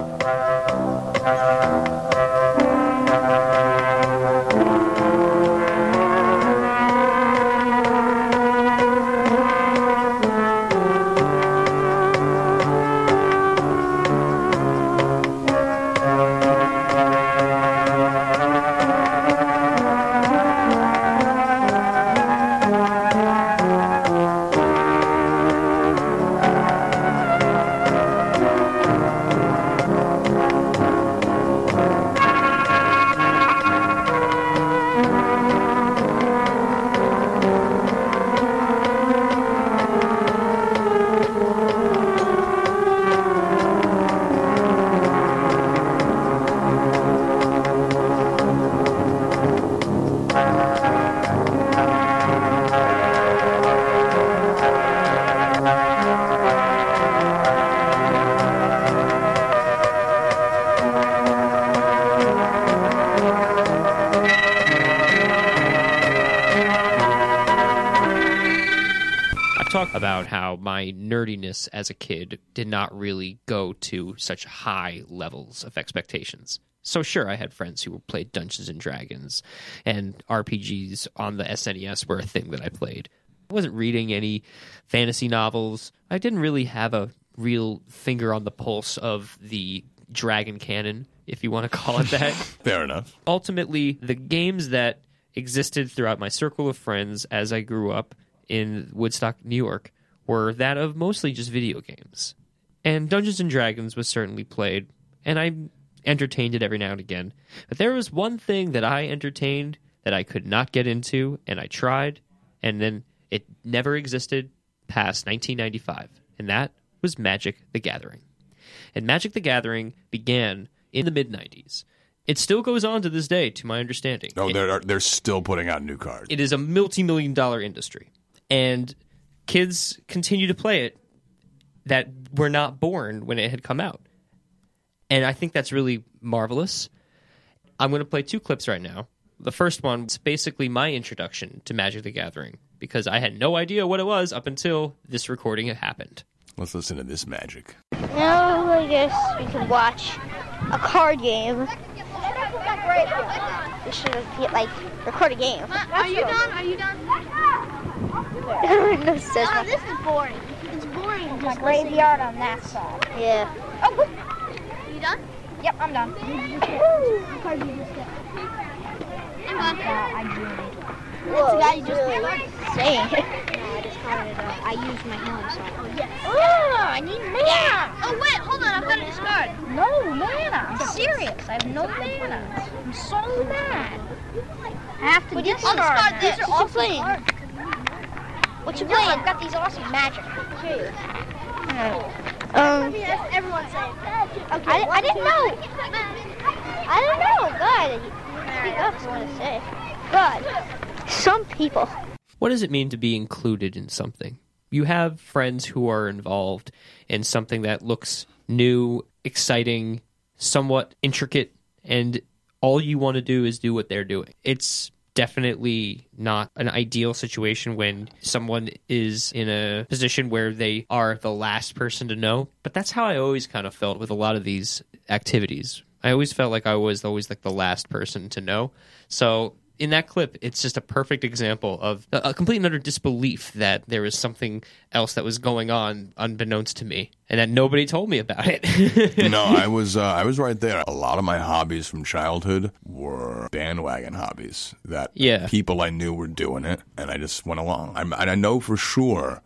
My nerdiness as a kid did not really go to such high levels of expectations. So sure, I had friends who played Dungeons and Dragons, and RPGs on the SNES were a thing that I played. I wasn't reading any fantasy novels. I didn't really have a real finger on the pulse of the dragon canon, if you want to call it that. Fair enough. ultimately the games that existed throughout my circle of friends as I grew up in Woodstock, New York, were that of mostly just video games. And Dungeons and Dragons was certainly played, and I entertained it every now and again. But there was one thing that I entertained that I could not get into, and I tried, and then it never existed past 1995, and that was Magic the Gathering. And Magic the Gathering began in the mid 90s. It still goes on to this day, to my understanding. No, It- they're they're still putting out new cards. it is a multi-million dollar industry and kids continue to play it that were not born when it had come out and i think that's really marvelous i'm going to play two clips right now the first one is basically my introduction to magic the gathering because i had no idea what it was up until this recording had happened Let's listen to this magic. Now I guess we can watch a card game. We should have like record a game. Are you done? Are you done? No, Oh, this is boring. It's boring. My Just graveyard on that side. yeah. listening. You done? Yep, I'm done. Did you just on. Uh, I joined. Whoa, the guy you that's just really insane. I just it. Uh, I used my healing side. Oh, yes. Oh, I need mana. Oh, wait. Hold on. I've got to discard. No mana. I'm serious. I have no mana. I'm so mad. I have to I'll discard. discard this. These are awesome playing? Cards. What you playing? I've got these awesome magic. Here. Um, Yes, everyone's saying. Okay, I, I didn't know. I don't know. God, speak up. I want to say. God, some people. what does it mean to be included in something? You have friends who are involved in something that looks new, exciting, somewhat intricate, and all you want to do is do what they're doing. It's definitely not an ideal situation when someone is in a position where they are the last person to know. But that's how I always kind of felt with a lot of these activities. I always felt like I was always like the last person to know. So in that clip, it's just a perfect example of a, complete and utter disbelief that there was something else that was going on unbeknownst to me, and that nobody told me about it. no, I was uh, I was right there. A lot of my hobbies from childhood were bandwagon hobbies that Yeah. people I knew were doing it, and I just went along. I'm, and I know for sure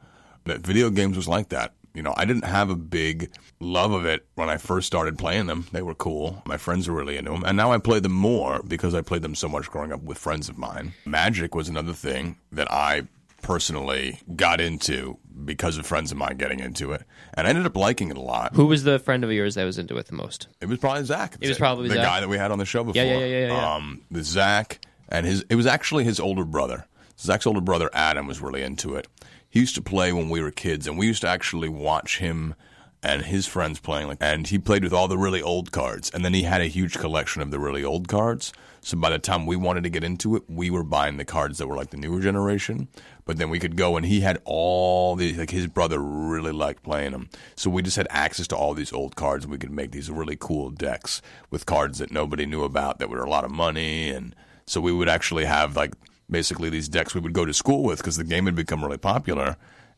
that video games was like that. You know, I didn't have a big love of it when I first started playing them. They were cool. My friends were really into them, and now I play them more because I played them so much growing up with friends of mine. Magic was another thing that I personally got into because of friends of mine getting into it, and I ended up liking it a lot. Who was the friend of yours that was into it the most? It was probably Zach. It was probably the Zach. guy that we had on the show before. yeah, yeah, yeah, yeah. Um, the Zach and his. It was actually his older brother. Zach's older brother Adam was really into it. He used to play when we were kids, and we used to actually watch him and his friends playing. Like, and he played with all the really old cards, and then he had a huge collection of the really old cards. So by the time we wanted to get into it, we were buying the cards that were like the newer generation. But then we could go, and he had all the Like his brother really liked playing them, so we just had access to all these old cards, and we could make these really cool decks with cards that nobody knew about that were a lot of money, and so we would actually have like basically these decks we would go to school with because the game had become really popular,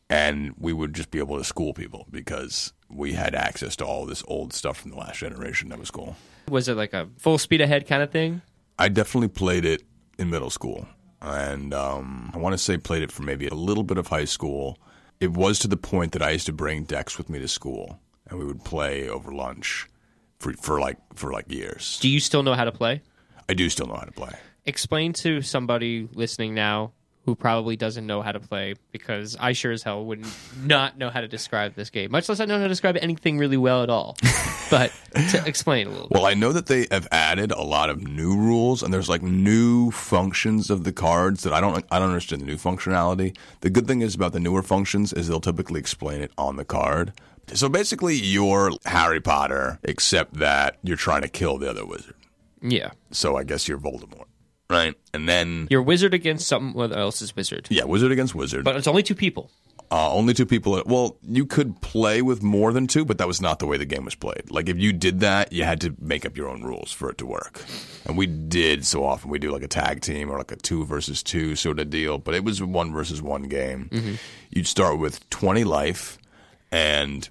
and we would just be able to school people because we had access to all this old stuff from the last generation. That was cool. Was it like a full speed ahead kind of thing? I definitely played it in middle school, and um, I want to say played it for maybe a little bit of high school. It was to the point that I used to bring decks with me to school, and we would play over lunch for for like for like years. Do you still know how to play? I do still know how to play. Explain to somebody listening now who probably doesn't know how to play because I sure as hell would not know how to describe this game, much less I know how to describe anything really well at all. but to explain a little bit. Well, I know that they have added a lot of new rules, and there's like new functions of the cards that I don't I don't understand the new functionality. The good thing is about the newer functions is they'll typically explain it on the card. So basically, you're Harry Potter, except that you're trying to kill the other wizard. Yeah. So I guess you're Voldemort, right? And then You're wizard against someone else's wizard. yeah, wizard against wizard. But it's only two people. Uh, only two people. Well, you could play with more than two, but that was not the way the game was played. Like if you did that, you had to make up your own rules for it to work. And we did so often. We do like a tag team or like a two versus two sort of deal. But it was a one versus one game. You'd start with twenty life, and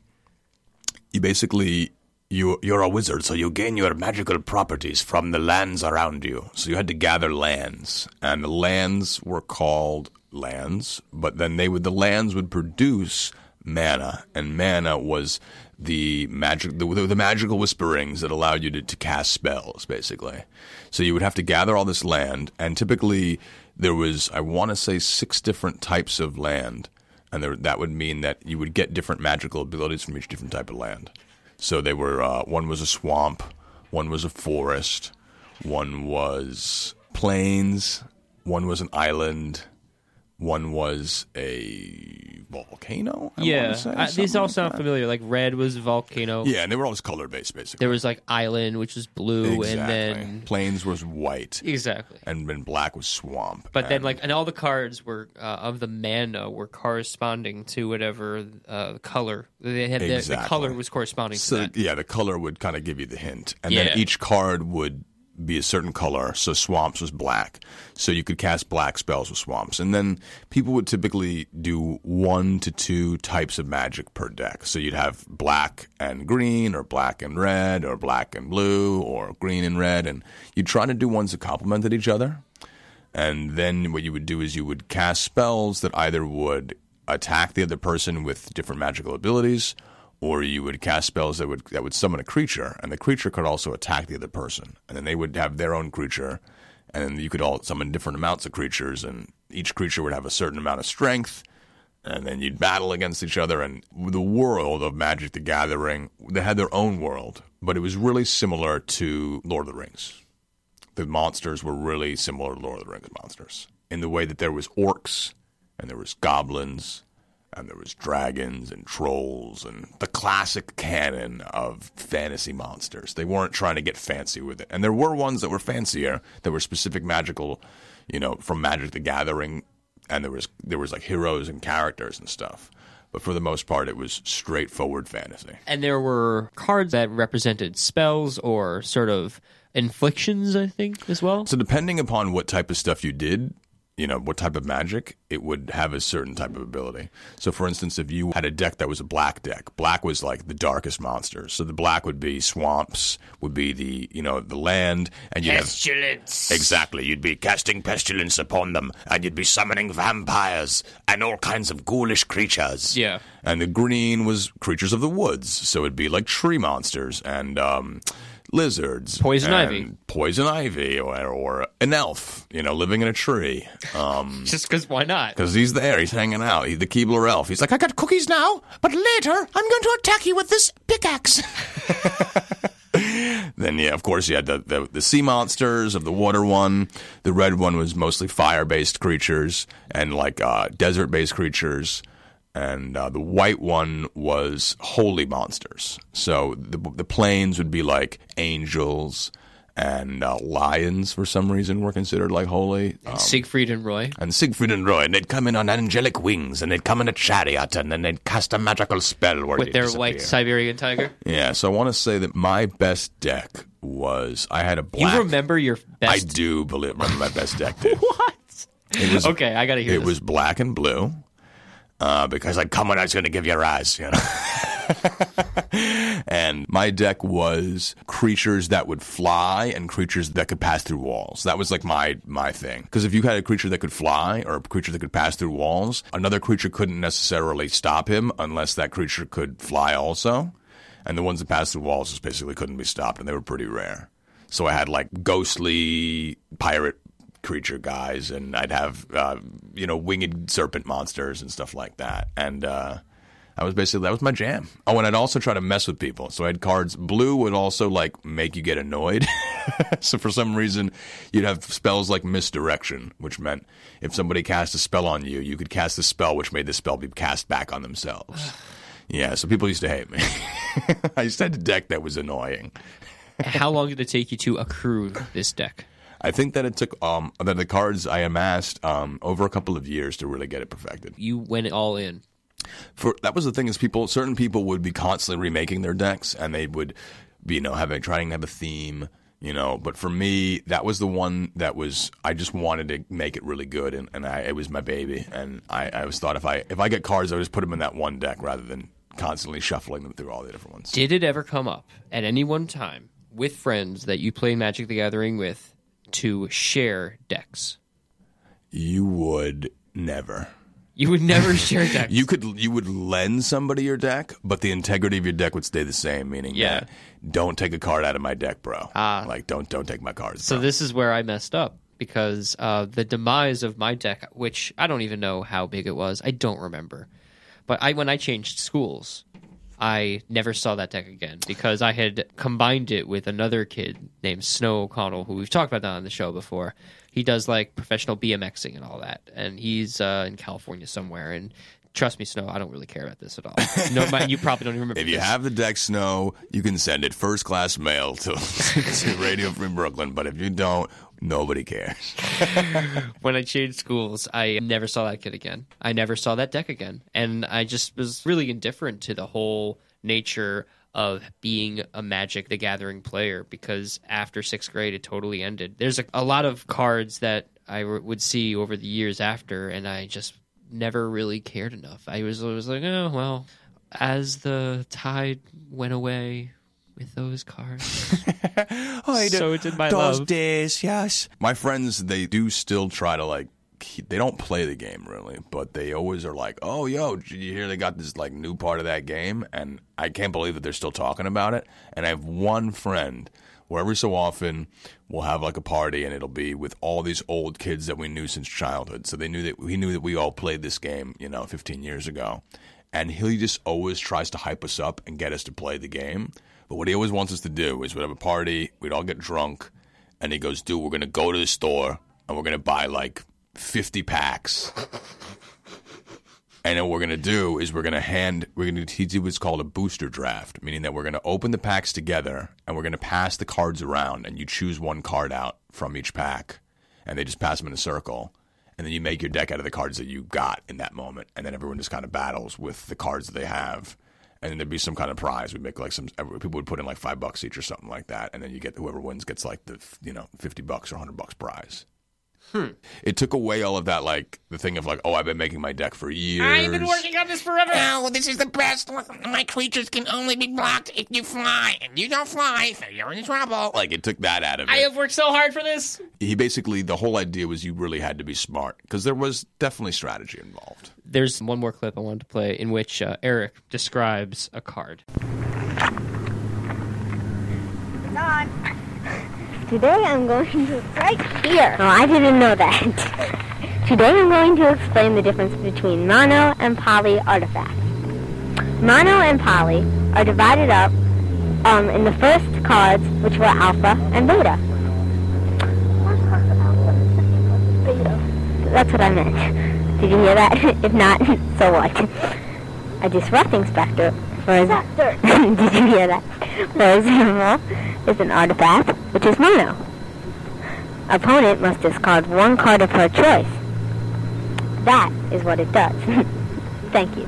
you basically you you're a wizard, so you gain your magical properties from the lands around you. So you had to gather lands, and the lands were called lands. But then they would the lands would produce mana, and mana was the magic the, the magical whisperings that allowed you to, to cast spells, basically. So you would have to gather all this land, and typically there was I want to say six different types of land and there, that would mean that you would get different magical abilities from each different type of land. So they were uh, one was a swamp, one was a forest, one was plains, one was an island, one was a volcano. I yeah, these all like sound that. familiar. Like red was volcano. Yeah, and they were always color based, basically. There was like island, which was blue, exactly. and then plains was white, exactly. and then black was swamp. But then, like, and all the cards were uh, of the mana were corresponding to whatever uh, color they had. The, the color was corresponding So to that. yeah, the color would kind of give you the hint, and Yeah. then each card would be a certain color. So swamps was black, so you could cast black spells with swamps, and then people would typically do one to two types of magic per deck. So you'd have black and green, or black and red, or black and blue, or green and red, and you'd try to do ones that complemented each other. And then what you would do is you would cast spells that either would attack the other person with different magical abilities, or you would cast spells that would that would summon a creature, and the creature could also attack the other person. And then they would have their own creature, and then you could all summon different amounts of creatures, and each creature would have a certain amount of strength. And then you'd battle against each other, and the world of Magic the Gathering, they had their own world, but it was really similar to Lord of the Rings the monsters were really similar to Lord of the Rings monsters in the way that there was orcs and there was goblins and there was dragons and trolls and the classic canon of fantasy monsters. They weren't trying to get fancy with it. And there were ones that were fancier that were specific magical, you know, from Magic the Gathering and there was there was like heroes and characters and stuff. But for the most part it was straightforward fantasy. And there were cards that represented spells or sort of inflictions, I think, as well. So depending upon what type of stuff you did, you know, what type of magic, it would have a certain type of ability. So for instance, if you had a deck that was a black deck, black was like the darkest monsters. So the black would be swamps, would be the, you know, the land, and you'd have Exactly. You'd be casting pestilence upon them, and you'd be summoning vampires and all kinds of ghoulish creatures. Yeah. and the green was creatures of the woods. So it'd be like tree monsters and um, lizards, Poison ivy. poison ivy, or, or an elf, you know, living in a tree. Um, Just because why not? because he's there, he's hanging out. He's the Keebler elf. He's like, I got cookies now, but later I'm going to attack you with this pickaxe. then yeah, of course you had the, the the sea monsters of the water one. The red one was mostly fire based creatures and like uh, desert based creatures. And uh, the white one was holy monsters. So the the plains would be like angels and uh, lions for some reason were considered like holy. Um, Siegfried and Roy. and Siegfried and Roy, and they'd come in on angelic wings, and they'd come in a chariot, and then they'd cast a magical spell where with their disappear. white Siberian tiger. Yeah, so I want to say that my best deck was I had a black. You remember your best? I do believe remember my best deck did. What? It was Okay, I gotta hear it this. was black and blue, uh, because I'd come on, I was going to give you a rise, you know. and my deck was creatures that would fly and creatures that could pass through walls. That was like my my thing. Because if you had a creature that could fly or a creature that could pass through walls, another creature couldn't necessarily stop him unless that creature could fly also. And the ones that passed through walls just basically couldn't be stopped, and they were pretty rare. So I had like ghostly pirate creature guys, and I'd have uh, you know winged serpent monsters and stuff like that. And uh, I was basically that was my jam. Oh, and I'd also try to mess with people. So I had cards. Blue would also like make you get annoyed. so for some reason, you'd have spells like misdirection, which meant if somebody cast a spell on you, you could cast a spell which made the spell be cast back on themselves. Yeah, so people used to hate me. I used to have a deck that was annoying. How long did it take you to accrue this deck? I think that it took um that the cards I amassed um over a couple of years to really get it perfected. You went all in. for that was the thing is people certain people would be constantly remaking their decks and they would be you know having trying to have a theme you know but for me that was the one that was i just wanted to make it really good and, and I, it was my baby and I, I always thought if i if i get cards i would just put them in that one deck rather than constantly shuffling them through all the different ones Did it ever come up at any one time with friends that you play Magic the Gathering with to share decks? you would never You would never share decks. You could you would lend somebody your deck, but the integrity of your deck would stay the same. Meaning, Yeah. that don't take a card out of my deck, bro. Ah. like don't don't take my cards. So bro. this is where I messed up because uh, the demise of my deck, which I don't even know how big it was, I don't remember. But I when I changed schools, I never saw that deck again because I had combined it with another kid named Snow O'Connell, who we've talked about that on the show before. He does like professional BMXing and all that, and he's uh, in California somewhere. And trust me, Snow, I don't really care about this at all. No, my- you probably don't even remember. If you this. have the deck snow, you can send it first class mail to, to Radio Free Brooklyn. But if you don't, nobody cares. when I changed schools, I never saw that kid again. I never saw that deck again. And I just was really indifferent to the whole nature of being a Magic the Gathering player because after sixth grade, it totally ended. There's a, a lot of cards that I w- would see over the years after, and I just never really cared enough. I was always like, oh, well, as the tide went away with those cars. I cards. so did my love. days, yes. My friends, they do still try to like. They don't play the game really, but they always are like, "Oh, yo, did you hear they got this like new part of that game?" And I can't believe that they're still talking about it. And I have one friend where every so often we'll have like a party, and it'll be with all these old kids that we knew since childhood. So they knew that he knew that we all played this game, you know, 15 years ago. And he just always tries to hype us up and get us to play the game. But what he always wants us to do is we'd have a party, we'd all get drunk, and he goes, dude, we're going to go to the store and we're going to buy like 50 packs. And then what we're going to do is we're going to hand, we're going to, he did what's called a booster draft, meaning that we're going to open the packs together and we're going to pass the cards around and you choose one card out from each pack and they just pass them in a circle. And then you make your deck out of the cards that you got in that moment. And then everyone just kind of battles with the cards that they have. And there'd be some kind of prize. We'd make like some, people would put in like five bucks each or something like that. And then you get, whoever wins gets like the, you know, 50 bucks or 100 bucks prize. It took away all of that, like the thing of like, oh, I've been making my deck for years. I've been working on this forever. No, this is the best. My creatures can only be blocked if you fly. And you don't fly, so you're in trouble. Like it took that out of it. I have worked so hard for this. he basically the whole idea was you really had to be smart because there was definitely strategy involved. There's one more clip I wanted to play in which uh, Eric describes a card. Today I'm going to right here. Oh, I didn't know that. Today I'm going to explain the difference between mono and poly artifacts. Mono and poly are divided up um, in the first cards, which were alpha and beta. That's what I meant. Did you hear that? if not, so what? A disrupting scepter, for example, did you hear that? For example, is an artifact, which is mono. Opponent must discard one card of her choice. That is what it does. Thank you.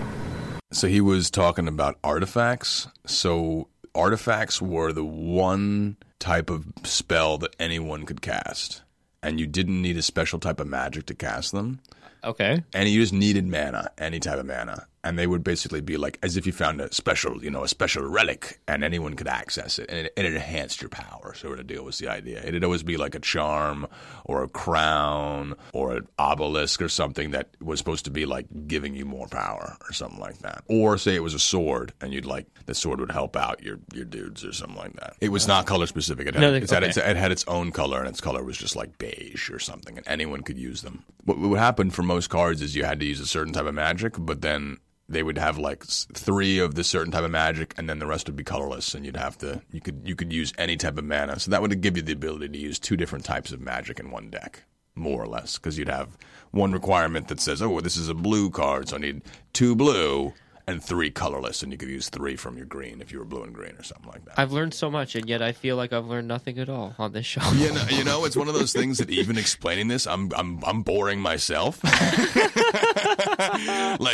So he was talking about artifacts. So artifacts were the one type of spell that anyone could cast, and you didn't need a special type of magic to cast them. Okay. and you just needed mana, any type of mana, and they would basically be like as if you found a special, you know, a special relic, and anyone could access it, and it, and it enhanced your power. So, Sort of deal was the idea. It'd always be like a charm or a crown or an obelisk or something that was supposed to be like giving you more power or something like that. Or say it was a sword, and you'd like the sword would help out your your dudes or something like that. It was not color specific. It had, No, they- it's had- okay. it's- it had its own color, and its color was just like beige or something, and anyone could use them. What would happen for most cards is you had to use a certain type of magic, but then they would have like three of this certain type of magic, and then the rest would be colorless, and you'd have to you could you could use any type of mana. So that would give you the ability to use two different types of magic in one deck, more or less, because you'd have one requirement that says, "Oh, this is a blue card, so I need two blue." And three colorless, and you could use three from your green if you were blue and green or something like that. I've learned so much, and yet I feel like I've learned nothing at all on this show. You know, you know, it's one of those things that even explaining this, I'm I'm I'm boring myself. like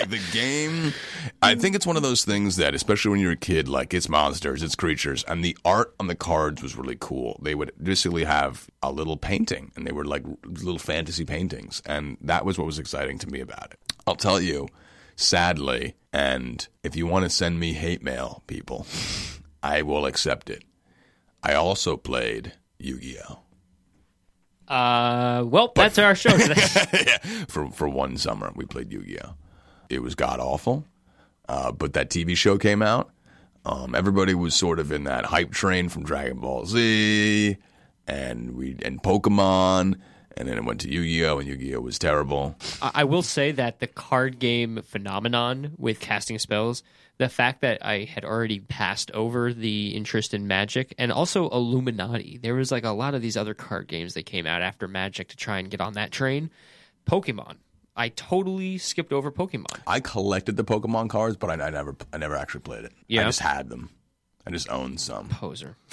the game, I think it's one of those things that, especially when you're a kid, like it's monsters, it's creatures, and the art on the cards was really cool. They would basically have a little painting, and they were like little fantasy paintings, and that was what was exciting to me about it. I'll tell you, sadly, and if you want to send me hate mail, people, I will accept it. I also played Yu Gi Oh. Uh, well, that's our show today. yeah, for for one summer we played Yu-Gi-Oh. It was god awful, uh, but that TV show came out. Um, everybody was sort of in that hype train from Dragon Ball Z, and we and Pokemon, and then it went to Yu-Gi-Oh, and Yu-Gi-Oh was terrible. I will say that the card game phenomenon with casting spells, the fact that I had already passed over the interest in Magic and also Illuminati. There was like a lot of these other card games that came out after Magic to try and get on that train. Pokemon. I totally skipped over Pokemon. I collected the Pokemon cards, but I, I never I never actually played it. Yeah. I just had them. I just owned some. Poser.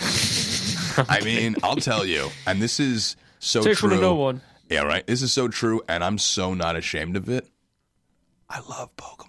I mean, I'll tell you, and this is so Take true. know one. Yeah, right. This is so true, and I'm so not ashamed of it. I love Pokemon.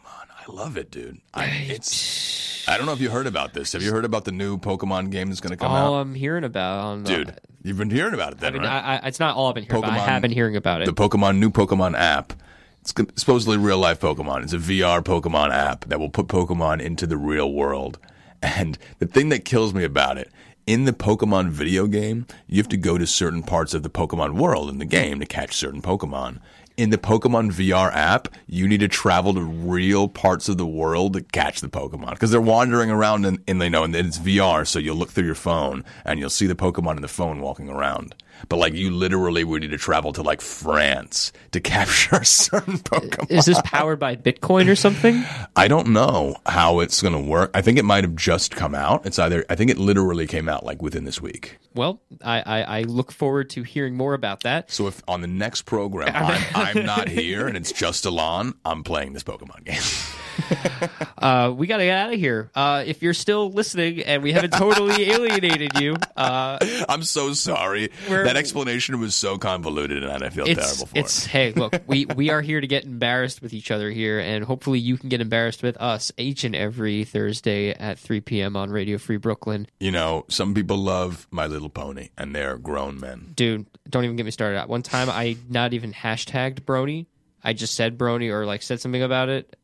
I love it, dude. I, it's. I don't know if you heard about this. Have you heard about the new Pokemon game that's going to come all out, I'm hearing about dude? You've been hearing about it, I then, mean, right? I, I, it's not all I've been hearing, but I have been hearing about it. the Pokemon new Pokemon app. It's supposedly real life Pokemon. It's a VR Pokemon app that will put Pokemon into the real world. And the thing that kills me about it, in the Pokemon video game, you have to go to certain parts of the Pokemon world in the game to catch certain Pokemon. In the Pokemon VR app, you need to travel to real parts of the world to catch the Pokemon because they're wandering around and, and they know and it's VR, so you'll look through your phone and you'll see the Pokemon in the phone walking around. But like you literally would need to travel to like France to capture a certain Pokemon. Is this powered by Bitcoin or something? I don't know how it's going to work. I think it might have just come out. It's either I think it literally came out like within this week. Well, I, I, I look forward to hearing more about that. So if on the next program I'm, I'm not here and it's just Elann, I'm playing this Pokemon game. Uh, we got to get out of here. Uh, if you're still listening and we haven't totally alienated you, uh, I'm so sorry. That explanation was so convoluted and I feel terrible for it's it. hey, look, we we are here to get embarrassed with each other here, and hopefully you can get embarrassed with us each and every Thursday at 3 p.m. on Radio Free Brooklyn. You know, some people love My Little Pony and they're grown men. Dude, don't even get me started. One time, I not even hashtagged Brony. I just said Brony or like said something about it,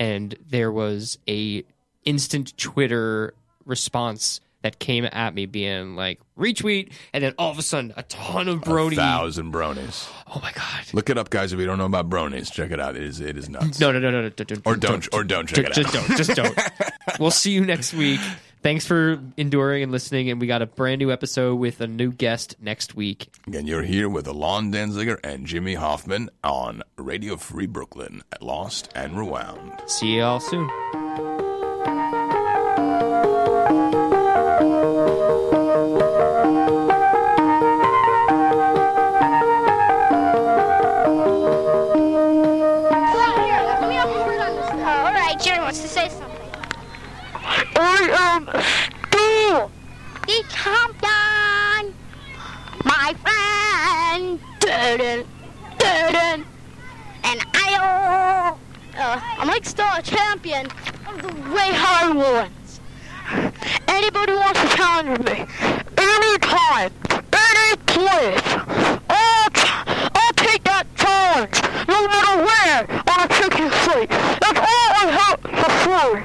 and there was a instant Twitter response that came at me being like retweet, and then all of a sudden a ton of Brony. Thousand bronies. Oh my god! Look it up, guys. If you don't know about bronies, check it out. It is it is nuts. No, no, no, no, no, don't, Or don't or don't check it out. just don't, just don't. we'll see you next week. Thanks for enduring and listening, and we got a brand new episode with a new guest next week. And you're here with Elann Danziger and Jimmy Hoffman on Radio Free Brooklyn at Lost and Rewound. See you all soon. I am Stu. The champion, my friend. Dun, dun, and I, uh, I'm like still a champion of the way hard ones. Anybody wants to challenge me? Anytime, any place. I'll, I'll take that challenge, no matter where, on a chicken fleet. That's all I have for free.